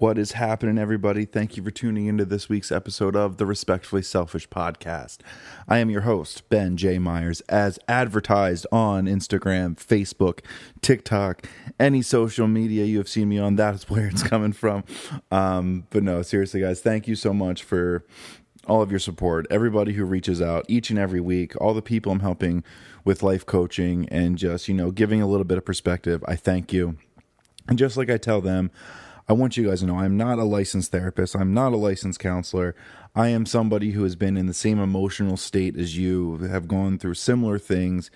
What is happening, everybody? Thank you for tuning into this week's episode of the Respectfully Selfish podcast. I am your host, Ben J. Myers, as advertised on Instagram, Facebook, TikTok, any social media you have seen me on. That is where it's coming from. Um, but no, seriously, guys, thank you so much for all of your support, everybody who reaches out each and every week, all the people I'm helping with life coaching and just, you know, giving a little bit of perspective. I thank you. And just like I tell them, I want you guys to know I'm not a licensed therapist. I'm not a licensed counselor. I am somebody who has been in the same emotional state as you, have gone through similar things.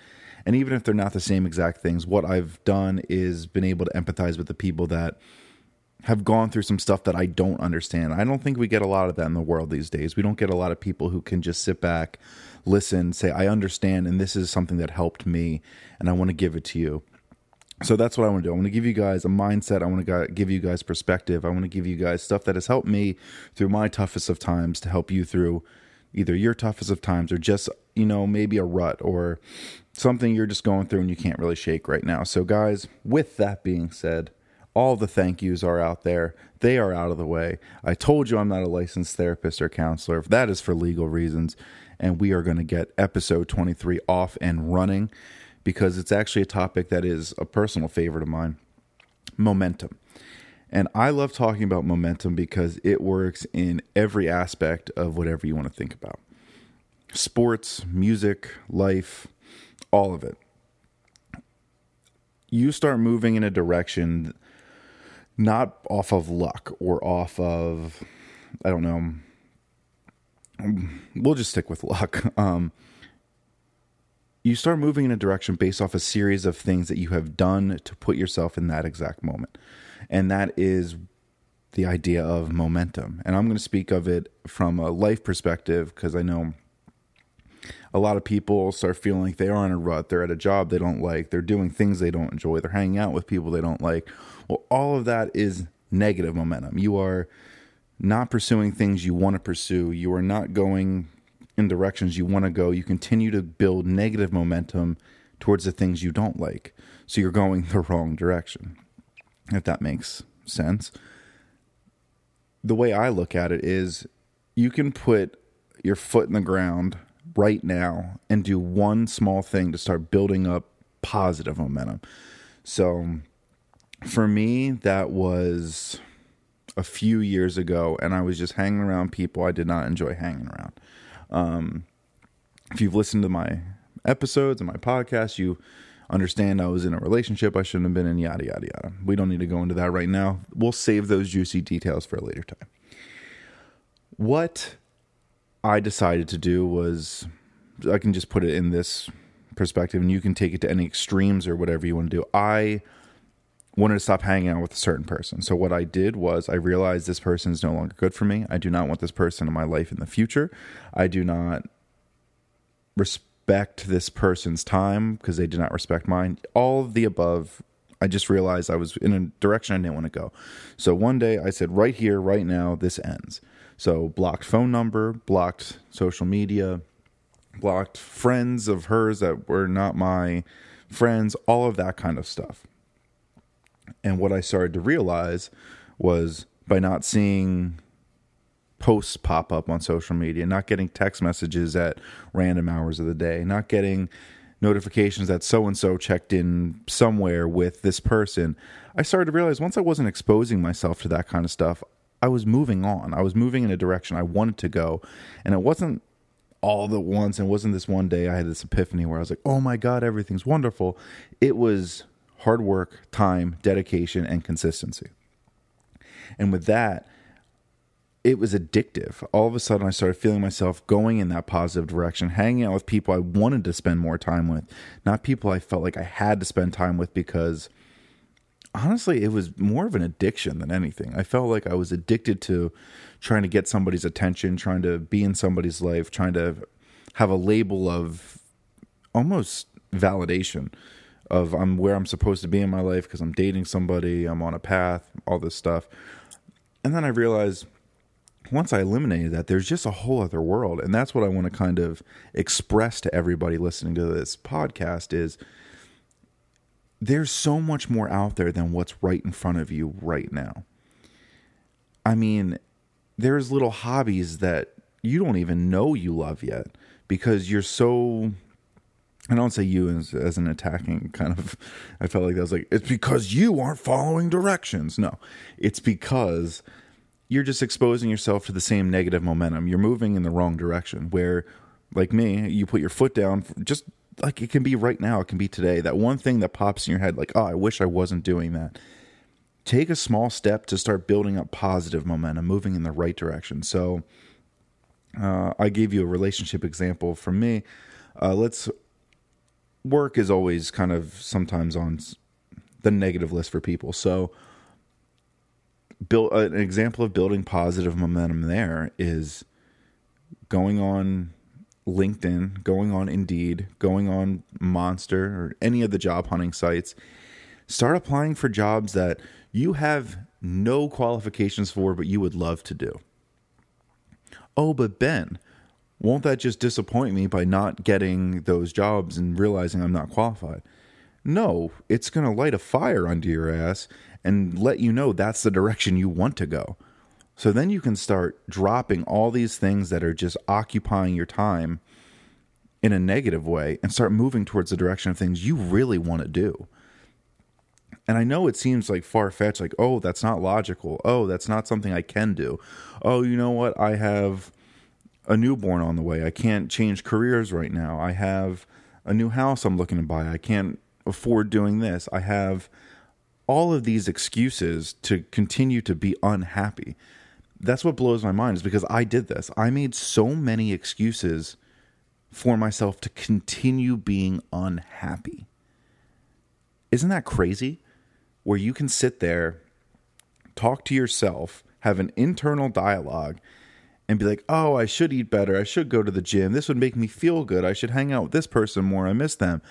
And even if they're not the same exact things, what I've done is been able to empathize with the people that have gone through some stuff that I don't understand. I don't think we get a lot of that in the world these days. We don't get a lot of people who can just sit back, listen, say, I understand, and this is something that helped me, and I want to give it to you so that's what I want to do. I want to give you guys a mindset. I want to give you guys perspective. I want to give you guys stuff that has helped me through my toughest of times to help you through either your toughest of times or just, you know, maybe a rut or something you're just going through and you can't really shake right now. So, guys, with that being said, all the thank yous are out there. They are out of the way. I told you I'm not a licensed therapist or counselor. That is for legal reasons. And we are going to get episode 23 off and running because it's actually a topic that is a personal favorite of mine momentum. And I love talking about momentum because it works in every aspect of whatever you want to think about sports, music, life, all of it. You start moving in a direction not off of luck or off of, I don't know, we'll just stick with luck. Um, you start moving in a direction based off a series of things that you have done to put yourself in that exact moment. And that is the idea of momentum. And I'm going to speak of it from a life perspective because I know a lot of people start feeling like they are in a rut. They're at a job they don't like. They're doing things they don't enjoy. They're hanging out with people they don't like. Well, all of that is negative momentum. You are not pursuing things you want to pursue. You are not going in directions you want to go, you continue to build negative momentum towards the things you don't like. So you're going the wrong direction, if that makes sense. The way I look at it is you can put your foot in the ground right now and do one small thing to start building up positive momentum. So for me, that was a few years ago, and I was just hanging around people I did not enjoy hanging around. Um, if you've listened to my episodes and my podcast, you understand I was in a relationship I shouldn't have been in, yada, yada, yada. We don't need to go into that right now. We'll save those juicy details for a later time. What I decided to do was, I can just put it in this perspective and you can take it to any extremes or whatever you want to do. I wanted to stop hanging out with a certain person. So what I did was I realized this person is no longer good for me. I do not want this person in my life in the future. I do not respect this person's time because they did not respect mine. All of the above. I just realized I was in a direction I didn't want to go. So one day I said, right here, right now, this ends. So blocked phone number, blocked social media, blocked friends of hers that were not my friends, all of that kind of stuff. And what I started to realize was by not seeing posts pop up on social media, not getting text messages at random hours of the day, not getting notifications that so and so checked in somewhere with this person, I started to realize once I wasn't exposing myself to that kind of stuff, I was moving on. I was moving in a direction I wanted to go. And it wasn't all the once and wasn't this one day I had this epiphany where I was like, "Oh my god, everything's wonderful." It was hard work, time, dedication, and consistency. And with that, it was addictive. All of a sudden, I started feeling myself going in that positive direction, hanging out with people I wanted to spend more time with, not people I felt like I had to spend time with because honestly, it was more of an addiction than anything. I felt like I was addicted to trying to get somebody's attention, trying to be in somebody's life, trying to have a label of almost validation of I'm where I'm supposed to be in my life because I'm dating somebody, I'm on a path, all this stuff. And then I realized once I eliminated that, there's just a whole other world. And that's what I want to kind of express to everybody listening to this podcast is there's so much more out there than what's right in front of you right now. I mean, there's little hobbies that you don't even know you love yet because you're so I don't say you as, as an attacking kind of. I felt like that was like it's because you aren't following directions. No, it's because you're just exposing yourself to the same negative momentum. You're moving in the wrong direction. Where, like me, you put your foot down. Just like it can be right now, it can be today. That one thing that pops in your head, like, oh, I wish I wasn't doing that. Take a small step to start building up positive momentum, moving in the right direction. So, uh, I gave you a relationship example from me. Uh, let's work is always kind of sometimes on the negative list for people. So, build an example of building positive momentum there is going on LinkedIn, going on Indeed, going on Monster or any of the job hunting sites. Start applying for jobs that you have no qualifications for, but you would love to do. Oh, but Ben, won't that just disappoint me by not getting those jobs and realizing I'm not qualified? No, it's going to light a fire under your ass and let you know that's the direction you want to go. So then you can start dropping all these things that are just occupying your time in a negative way and start moving towards the direction of things you really want to do. And I know it seems like far fetched, like, oh, that's not logical. Oh, that's not something I can do. Oh, you know what? I have a newborn on the way. I can't change careers right now. I have a new house I'm looking to buy. I can't afford doing this. I have all of these excuses to continue to be unhappy. That's what blows my mind is because I did this. I made so many excuses for myself to continue being unhappy. Isn't that crazy? Where you can sit there, talk to yourself, have an internal dialogue, and be like, oh, I should eat better. I should go to the gym. This would make me feel good. I should hang out with this person more. I miss them.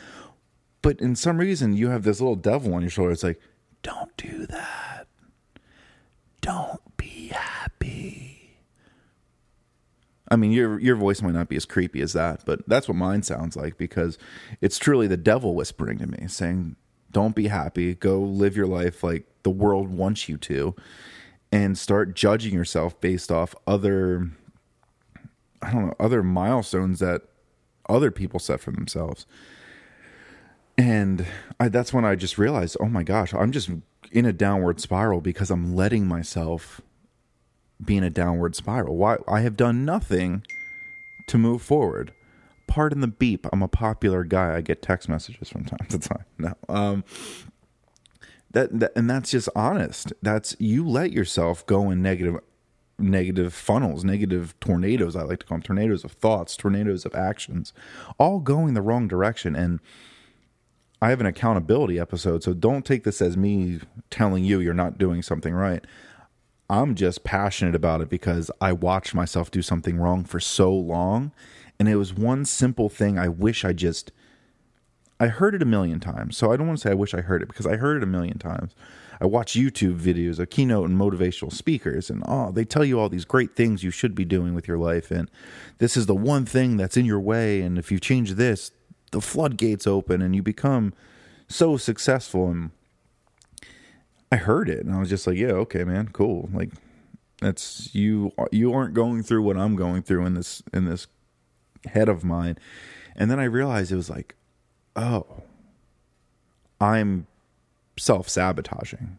But in some reason, you have this little devil on your shoulder. It's like, don't do that. Don't be happy. I mean, your your voice might not be as creepy as that, but that's what mine sounds like because it's truly the devil whispering to me, saying, "Don't be happy. Go live your life like the world wants you to." And start judging yourself based off other I don't know, other milestones that other people set for themselves. And I, that's when I just realized, oh my gosh, I'm just in a downward spiral because I'm letting myself be in a downward spiral. Why I have done nothing to move forward. Pardon the beep. I'm a popular guy. I get text messages from time to time. No. Um, that, that and that's just honest. That's you let yourself go in negative negative funnels, negative tornadoes. I like to call them tornadoes of thoughts, tornadoes of actions, all going the wrong direction. And I have an accountability episode, so don't take this as me telling you you're not doing something right. I'm just passionate about it because I watched myself do something wrong for so long. And it was one simple thing I wish I just I heard it a million times. So I don't want to say I wish I heard it because I heard it a million times. I watch YouTube videos of keynote and motivational speakers, and oh, they tell you all these great things you should be doing with your life. And this is the one thing that's in your way. And if you change this, the floodgates open and you become so successful. And I heard it, and I was just like, yeah, okay, man, cool. Like, that's you. You aren't going through what I'm going through in this in this head of mine. And then I realized it was like, oh, I'm self sabotaging.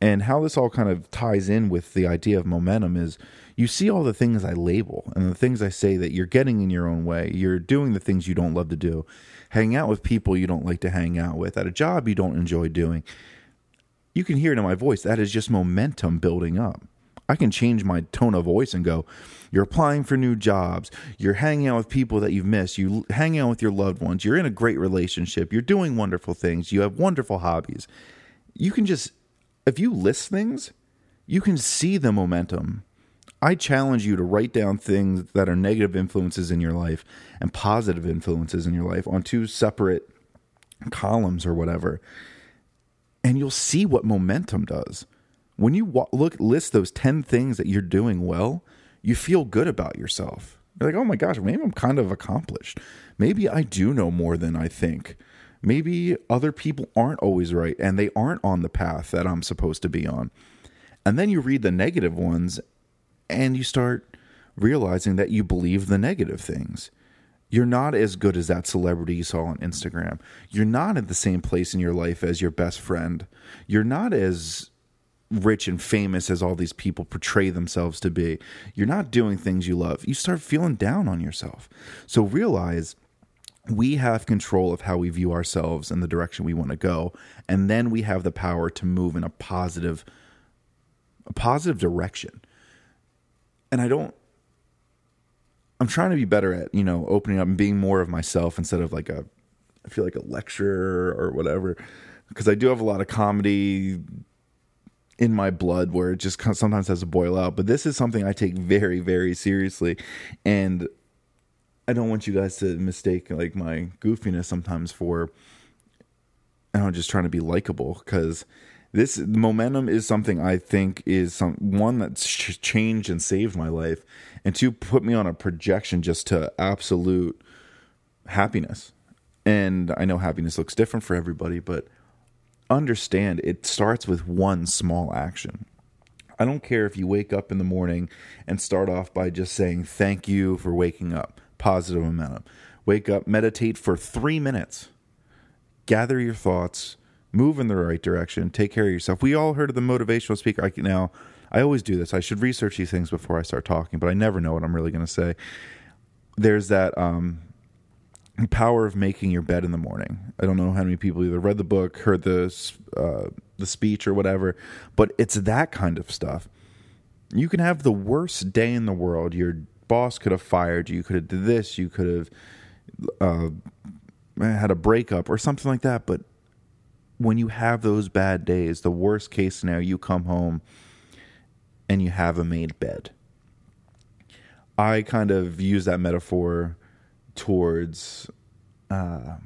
And how this all kind of ties in with the idea of momentum is you see all the things I label and the things I say that you're getting in your own way. You're doing the things you don't love to do, hanging out with people you don't like to hang out with, at a job you don't enjoy doing. You can hear it in my voice. That is just momentum building up. I can change my tone of voice and go, you're applying for new jobs, you're hanging out with people that you've missed, you hanging out with your loved ones, you're in a great relationship, you're doing wonderful things, you have wonderful hobbies. You can just if you list things, you can see the momentum. I challenge you to write down things that are negative influences in your life and positive influences in your life on two separate columns or whatever. And you'll see what momentum does when you look list those 10 things that you're doing well, you feel good about yourself. You're like, "Oh my gosh, maybe I'm kind of accomplished. Maybe I do know more than I think. Maybe other people aren't always right and they aren't on the path that I'm supposed to be on." And then you read the negative ones and you start realizing that you believe the negative things. You're not as good as that celebrity you saw on Instagram. You're not at the same place in your life as your best friend. You're not as rich and famous as all these people portray themselves to be. You're not doing things you love. You start feeling down on yourself. So realize we have control of how we view ourselves and the direction we want to go and then we have the power to move in a positive a positive direction and i don't i'm trying to be better at you know opening up and being more of myself instead of like a i feel like a lecturer or whatever because i do have a lot of comedy in my blood where it just sometimes has to boil out but this is something i take very very seriously and I don't want you guys to mistake like my goofiness sometimes for I don't know, just trying to be likable because this momentum is something I think is some one that's changed and saved my life, and two put me on a projection just to absolute happiness. And I know happiness looks different for everybody, but understand it starts with one small action. I don't care if you wake up in the morning and start off by just saying thank you for waking up positive momentum. Wake up, meditate for three minutes, gather your thoughts, move in the right direction, take care of yourself. We all heard of the motivational speaker. I, can now, I always do this. I should research these things before I start talking, but I never know what I'm really going to say. There's that um, power of making your bed in the morning. I don't know how many people either read the book, heard the uh, the speech, or whatever, but it's that kind of stuff. You can have the worst day in the world. You're boss could have fired you. You could have did this. You could have uh, had a breakup or something like that. But when you have those bad days, the worst case scenario, you come home and you have a made bed. I kind of use that metaphor towards. Uh,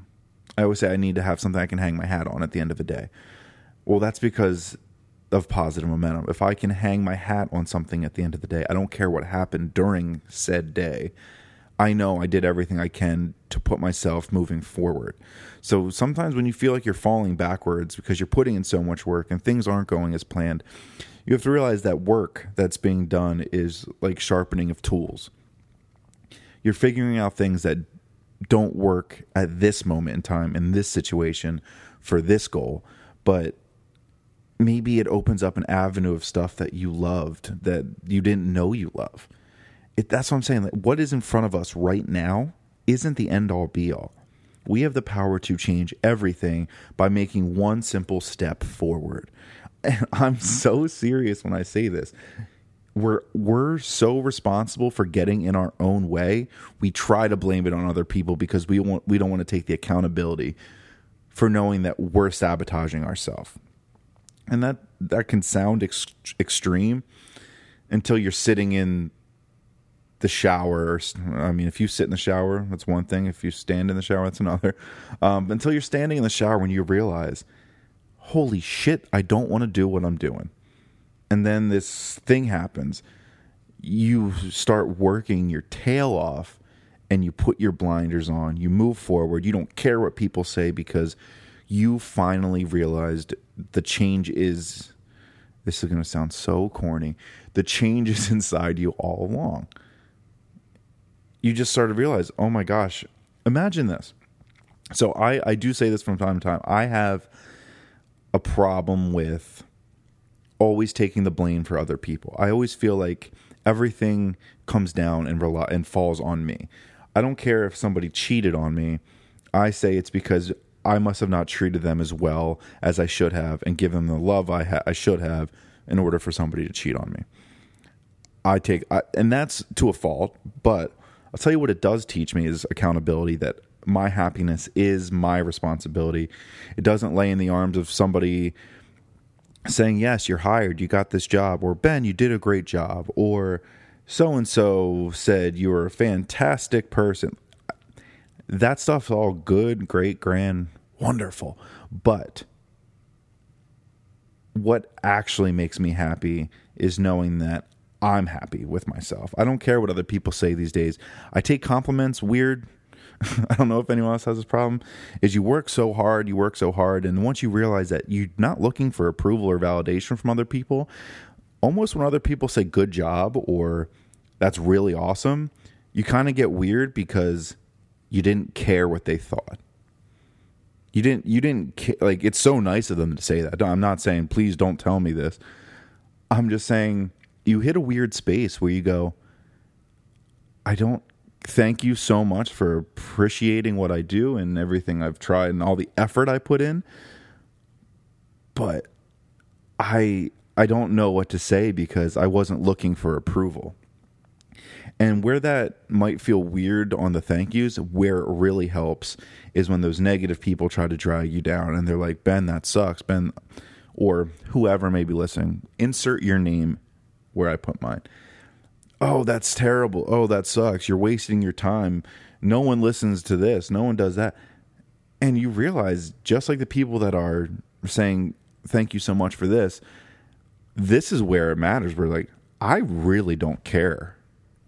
I always say I need to have something I can hang my hat on at the end of the day. Well, that's because of positive momentum. If I can hang my hat on something at the end of the day, I don't care what happened during said day. I know I did everything I can to put myself moving forward. So sometimes when you feel like you're falling backwards because you're putting in so much work and things aren't going as planned, you have to realize that work that's being done is like sharpening of tools. You're figuring out things that don't work at this moment in time in this situation for this goal, but maybe it opens up an avenue of stuff that you loved that you didn't know you love. It, that's what I'm saying. Like, what is in front of us right now isn't the end all be all. We have the power to change everything by making one simple step forward. And I'm so serious when I say this. We're we're so responsible for getting in our own way. We try to blame it on other people because we want we don't want to take the accountability for knowing that we're sabotaging ourselves and that that can sound ex- extreme until you're sitting in the shower. I mean, if you sit in the shower, that's one thing. If you stand in the shower, that's another. Um, until you're standing in the shower when you realize, holy shit, I don't want to do what I'm doing. And then this thing happens. You start working your tail off and you put your blinders on. You move forward. You don't care what people say because you finally realized the change is this is going to sound so corny the change is inside you all along you just start to realize oh my gosh imagine this so i i do say this from time to time i have a problem with always taking the blame for other people i always feel like everything comes down and rely, and falls on me i don't care if somebody cheated on me i say it's because I must have not treated them as well as I should have and given them the love I ha- I should have in order for somebody to cheat on me. I take I, and that's to a fault, but I'll tell you what it does teach me is accountability that my happiness is my responsibility. It doesn't lay in the arms of somebody saying, "Yes, you're hired. You got this job," or "Ben, you did a great job," or so and so said you were a fantastic person that stuff's all good, great, grand, wonderful. But what actually makes me happy is knowing that I'm happy with myself. I don't care what other people say these days. I take compliments weird. I don't know if anyone else has this problem. Is you work so hard, you work so hard, and once you realize that you're not looking for approval or validation from other people, almost when other people say good job or that's really awesome, you kind of get weird because you didn't care what they thought. You didn't you didn't like it's so nice of them to say that. I'm not saying please don't tell me this. I'm just saying you hit a weird space where you go I don't thank you so much for appreciating what I do and everything I've tried and all the effort I put in. But I I don't know what to say because I wasn't looking for approval. And where that might feel weird on the thank yous, where it really helps is when those negative people try to drag you down and they're like, Ben, that sucks. Ben, or whoever may be listening, insert your name where I put mine oh, that's terrible. Oh, that sucks. You're wasting your time. No one listens to this. No one does that. And you realize, just like the people that are saying, thank you so much for this, this is where it matters. We're like, I really don't care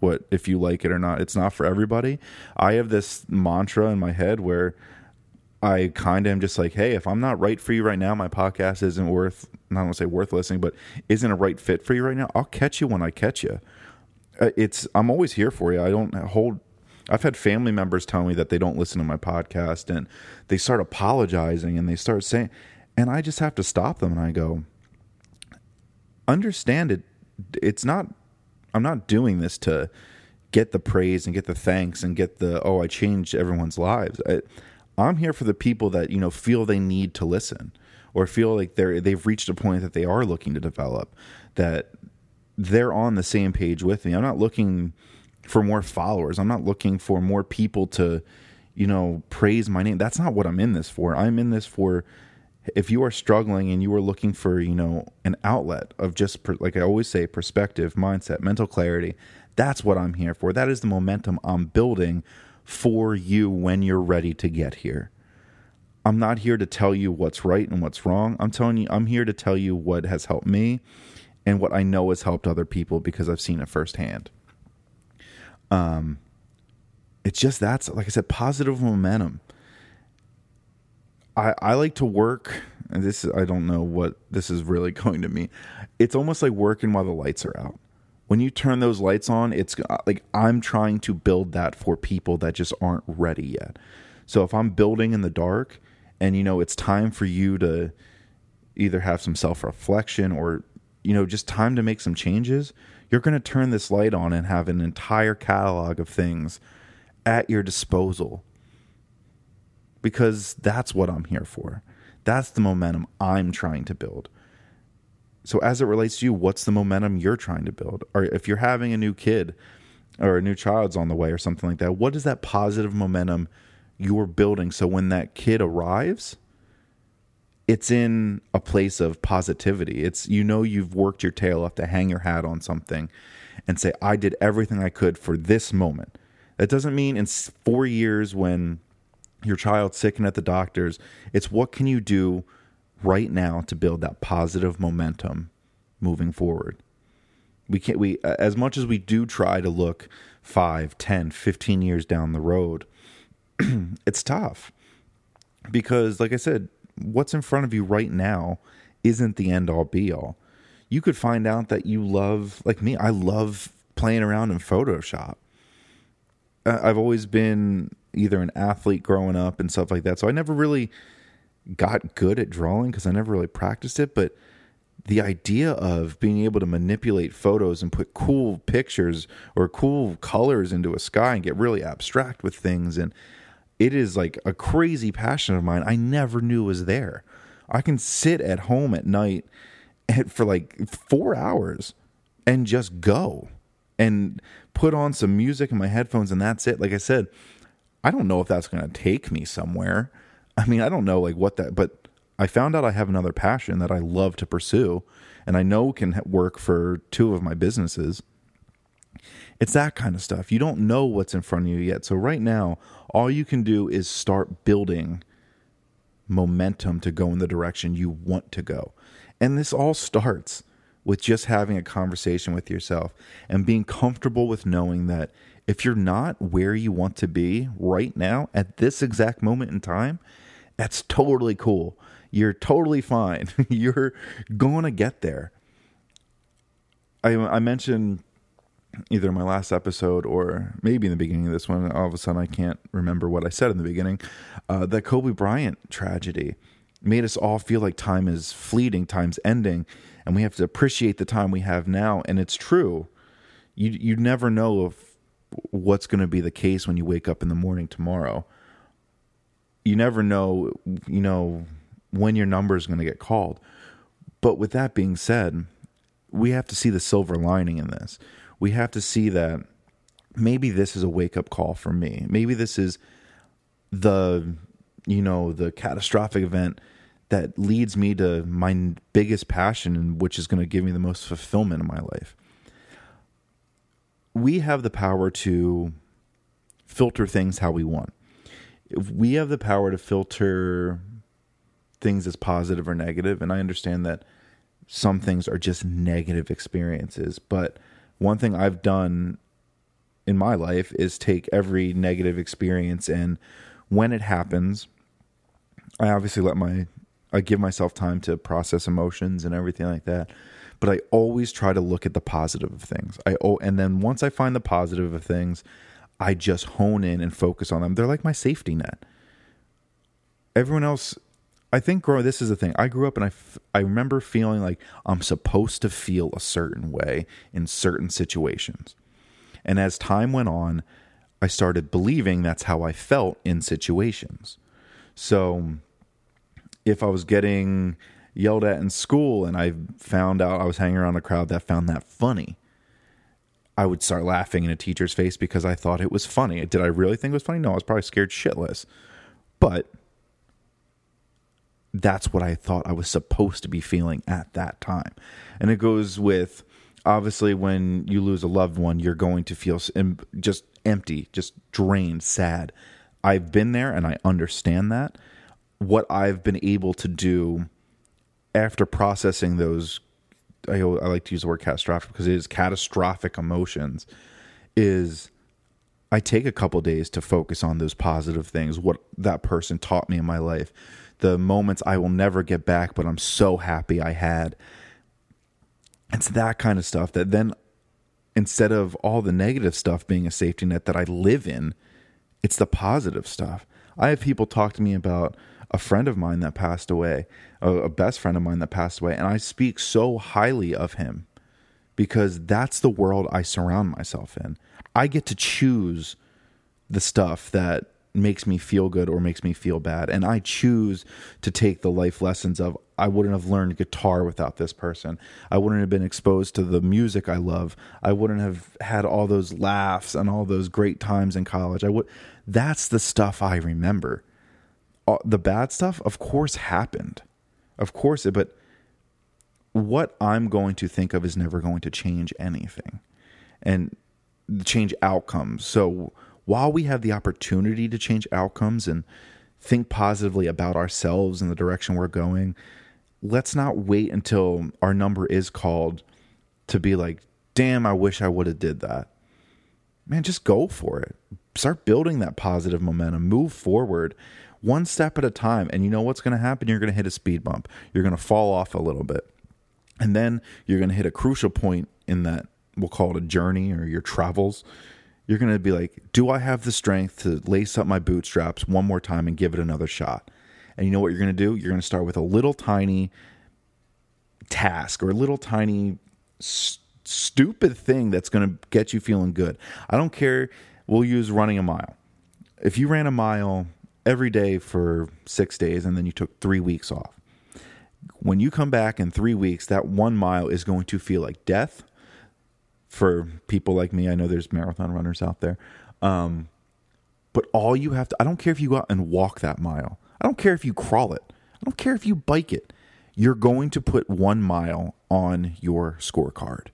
what if you like it or not. It's not for everybody. I have this mantra in my head where I kind of am just like, hey, if I'm not right for you right now, my podcast isn't worth, not want to say worth listening, but isn't a right fit for you right now, I'll catch you when I catch you. Uh, it's I'm always here for you. I don't hold. I've had family members tell me that they don't listen to my podcast, and they start apologizing and they start saying, and I just have to stop them and I go, understand it. It's not. I'm not doing this to get the praise and get the thanks and get the oh I changed everyone's lives. I, I'm here for the people that you know feel they need to listen or feel like they're they've reached a point that they are looking to develop that they're on the same page with me. I'm not looking for more followers. I'm not looking for more people to, you know, praise my name. That's not what I'm in this for. I'm in this for if you are struggling and you are looking for, you know, an outlet of just like I always say perspective, mindset, mental clarity. That's what I'm here for. That is the momentum I'm building for you when you're ready to get here. I'm not here to tell you what's right and what's wrong. I'm telling you I'm here to tell you what has helped me and what I know has helped other people because I've seen it firsthand. Um, it's just that's like I said, positive momentum. I I like to work, and this I don't know what this is really going to mean. It's almost like working while the lights are out. When you turn those lights on, it's uh, like I'm trying to build that for people that just aren't ready yet. So if I'm building in the dark, and you know it's time for you to either have some self reflection or you know, just time to make some changes, you're going to turn this light on and have an entire catalog of things at your disposal. Because that's what I'm here for. That's the momentum I'm trying to build. So, as it relates to you, what's the momentum you're trying to build? Or if you're having a new kid or a new child's on the way or something like that, what is that positive momentum you're building so when that kid arrives, it's in a place of positivity. It's you know you've worked your tail off to hang your hat on something and say I did everything I could for this moment. That doesn't mean in 4 years when your child's sick and at the doctors, it's what can you do right now to build that positive momentum moving forward. We can't we as much as we do try to look 5, 10, 15 years down the road, it's tough. Because like I said, what's in front of you right now isn't the end all be all. You could find out that you love, like me, I love playing around in Photoshop. I've always been either an athlete growing up and stuff like that. So I never really got good at drawing because I never really practiced it. But the idea of being able to manipulate photos and put cool pictures or cool colors into a sky and get really abstract with things and it is like a crazy passion of mine I never knew was there. I can sit at home at night for like four hours and just go and put on some music in my headphones and that's it. Like I said, I don't know if that's going to take me somewhere. I mean, I don't know like what that, but I found out I have another passion that I love to pursue and I know can work for two of my businesses. It's that kind of stuff. You don't know what's in front of you yet. So, right now, all you can do is start building momentum to go in the direction you want to go. And this all starts with just having a conversation with yourself and being comfortable with knowing that if you're not where you want to be right now at this exact moment in time, that's totally cool. You're totally fine. you're going to get there. I, I mentioned either in my last episode or maybe in the beginning of this one. All of a sudden, I can't remember what I said in the beginning. Uh, that Kobe Bryant tragedy made us all feel like time is fleeting, time's ending, and we have to appreciate the time we have now. And it's true. You you never know if what's going to be the case when you wake up in the morning tomorrow. You never know, you know, when your number is going to get called. But with that being said, we have to see the silver lining in this. We have to see that maybe this is a wake up call for me. Maybe this is the you know the catastrophic event that leads me to my biggest passion and which is going to give me the most fulfillment in my life. We have the power to filter things how we want. If we have the power to filter things as positive or negative, and I understand that some things are just negative experiences, but one thing I've done in my life is take every negative experience and when it happens, I obviously let my I give myself time to process emotions and everything like that. But I always try to look at the positive of things. I oh, and then once I find the positive of things, I just hone in and focus on them. They're like my safety net. Everyone else, I think, growing this is the thing. I grew up and I, f- I remember feeling like I'm supposed to feel a certain way in certain situations. And as time went on, I started believing that's how I felt in situations. So if I was getting yelled at in school and I found out I was hanging around a crowd that found that funny, I would start laughing in a teacher's face because I thought it was funny. Did I really think it was funny? No, I was probably scared shitless. But that's what I thought I was supposed to be feeling at that time. And it goes with obviously when you lose a loved one, you're going to feel just empty, just drained, sad. I've been there and I understand that what I've been able to do after processing those I, I like to use the word catastrophic because it is catastrophic emotions is I take a couple days to focus on those positive things what that person taught me in my life the moments I will never get back but I'm so happy I had it's that kind of stuff that then instead of all the negative stuff being a safety net that I live in it's the positive stuff I have people talk to me about a friend of mine that passed away, a, a best friend of mine that passed away, and I speak so highly of him because that's the world I surround myself in. I get to choose the stuff that makes me feel good or makes me feel bad. And I choose to take the life lessons of I wouldn't have learned guitar without this person. I wouldn't have been exposed to the music I love. I wouldn't have had all those laughs and all those great times in college. I would that's the stuff I remember uh, the bad stuff, of course, happened. Of course, but what I'm going to think of is never going to change anything and change outcomes. So while we have the opportunity to change outcomes and think positively about ourselves and the direction we're going, let's not wait until our number is called to be like, damn, I wish I would have did that. Man, just go for it. Start building that positive momentum. Move forward one step at a time. And you know what's going to happen? You're going to hit a speed bump. You're going to fall off a little bit. And then you're going to hit a crucial point in that, we'll call it a journey or your travels. You're going to be like, do I have the strength to lace up my bootstraps one more time and give it another shot? And you know what you're going to do? You're going to start with a little tiny task or a little tiny st- stupid thing that's going to get you feeling good. I don't care. We'll use running a mile. If you ran a mile every day for six days and then you took three weeks off. When you come back in three weeks, that one mile is going to feel like death for people like me. I know there's marathon runners out there. Um, but all you have to, I don't care if you go out and walk that mile, I don't care if you crawl it, I don't care if you bike it. You're going to put one mile on your scorecard.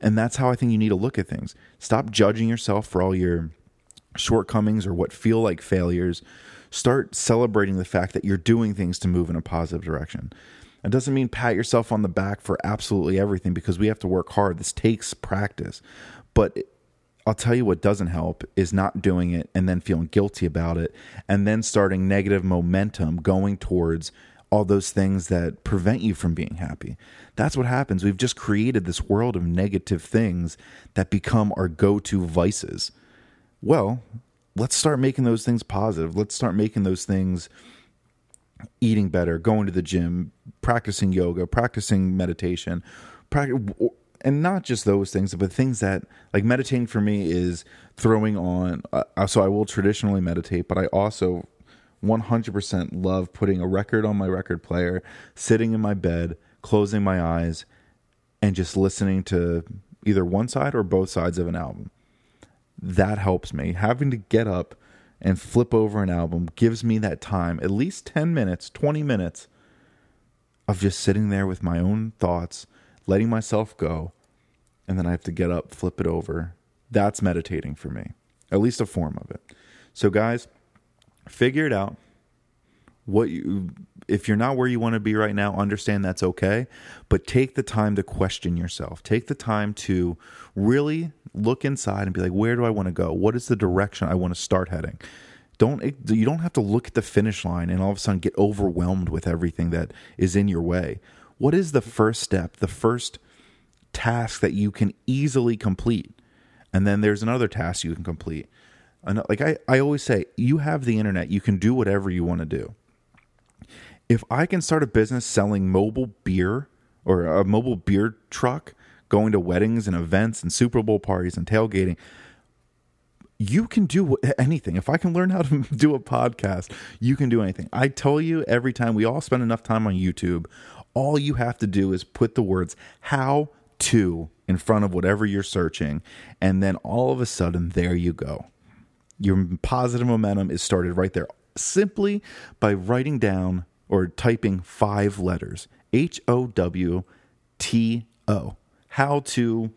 And that's how I think you need to look at things. Stop judging yourself for all your shortcomings or what feel like failures, start celebrating the fact that you're doing things to move in a positive direction. It doesn't mean pat yourself on the back for absolutely everything because we have to work hard. This takes practice. But I'll tell you what doesn't help is not doing it and then feeling guilty about it and then starting negative momentum going towards all those things that prevent you from being happy. That's what happens. We've just created this world of negative things that become our go to vices. Well, let's start making those things positive. Let's start making those things eating better, going to the gym, practicing yoga, practicing meditation, and not just those things, but things that like meditating for me is throwing on. Uh, so I will traditionally meditate, but I also 100% love putting a record on my record player, sitting in my bed, closing my eyes, and just listening to either one side or both sides of an album. That helps me. Having to get up and flip over an album gives me that time, at least 10 minutes, 20 minutes of just sitting there with my own thoughts, letting myself go, and then I have to get up, flip it over. That's meditating for me, at least a form of it. So, guys, figure it out what you if you're not where you want to be right now understand that's okay but take the time to question yourself. Take the time to really look inside and be like where do i want to go? What is the direction i want to start heading? Don't you don't have to look at the finish line and all of a sudden get overwhelmed with everything that is in your way. What is the first step the first task that you can easily complete? And then there's another task you can complete. Like I, I always say, you have the internet, you can do whatever you want to do. If I can start a business selling mobile beer or a mobile beer truck, going to weddings and events and Super Bowl parties and tailgating, you can do anything. If I can learn how to do a podcast, you can do anything. I tell you every time we all spend enough time on YouTube, all you have to do is put the words how to in front of whatever you're searching, and then all of a sudden, there you go. Your positive momentum is started right there simply by writing down or typing five letters H O W T O. How to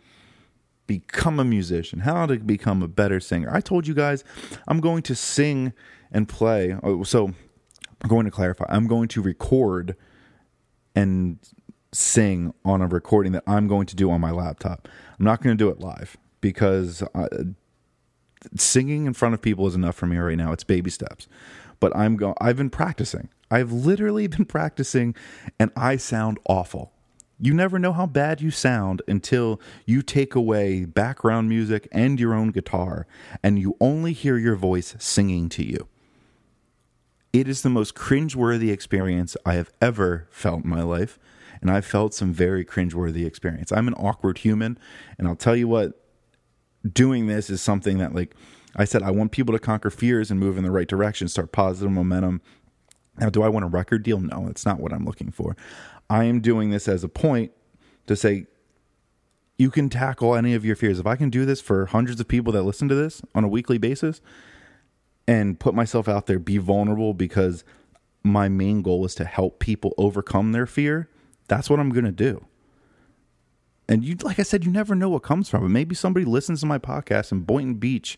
become a musician, how to become a better singer. I told you guys I'm going to sing and play. Oh, so I'm going to clarify. I'm going to record and sing on a recording that I'm going to do on my laptop. I'm not going to do it live because I, singing in front of people is enough for me right now. It's baby steps. But I'm going I've been practicing. I've literally been practicing and I sound awful. You never know how bad you sound until you take away background music and your own guitar and you only hear your voice singing to you. It is the most cringeworthy experience I have ever felt in my life. And I've felt some very cringeworthy experience. I'm an awkward human, and I'll tell you what, doing this is something that like I said I want people to conquer fears and move in the right direction, start positive momentum. Now, do I want a record deal? No, it's not what I'm looking for. I am doing this as a point to say you can tackle any of your fears. If I can do this for hundreds of people that listen to this on a weekly basis and put myself out there, be vulnerable because my main goal is to help people overcome their fear, that's what I'm going to do and you like I said, you never know what comes from it. Maybe somebody listens to my podcast in Boynton Beach,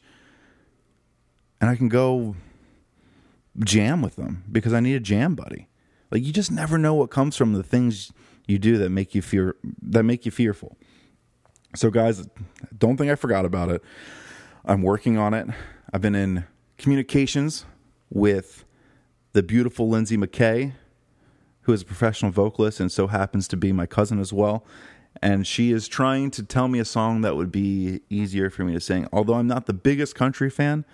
and I can go jam with them because I need a jam buddy. Like you just never know what comes from the things you do that make you fear that make you fearful. So guys, don't think I forgot about it. I'm working on it. I've been in communications with the beautiful Lindsay McKay, who is a professional vocalist and so happens to be my cousin as well and she is trying to tell me a song that would be easier for me to sing. Although I'm not the biggest country fan,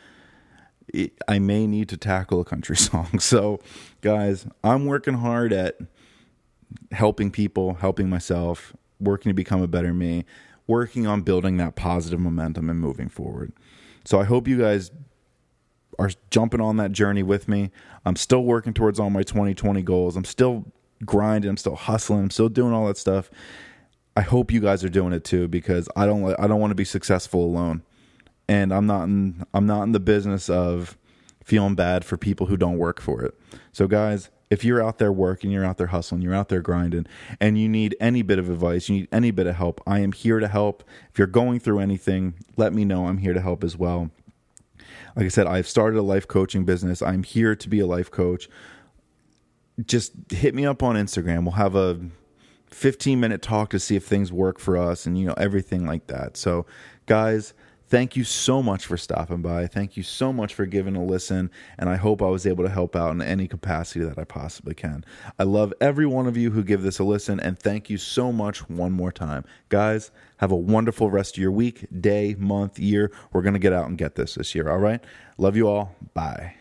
it, I may need to tackle a country song. So, guys, I'm working hard at helping people, helping myself, working to become a better me, working on building that positive momentum and moving forward. So, I hope you guys are jumping on that journey with me. I'm still working towards all my 2020 goals. I'm still grinding, I'm still hustling, I'm still doing all that stuff I hope you guys are doing it too because I don't I don't want to be successful alone. And I'm not in I'm not in the business of feeling bad for people who don't work for it. So guys, if you're out there working, you're out there hustling, you're out there grinding, and you need any bit of advice, you need any bit of help, I am here to help. If you're going through anything, let me know. I'm here to help as well. Like I said, I've started a life coaching business. I'm here to be a life coach. Just hit me up on Instagram. We'll have a 15 minute talk to see if things work for us and you know everything like that so guys Thank you so much for stopping by. Thank you so much for giving a listen. And I hope I was able to help out in any capacity that I possibly can. I love every one of you who give this a listen. And thank you so much one more time. Guys, have a wonderful rest of your week, day, month, year. We're going to get out and get this this year. All right. Love you all. Bye.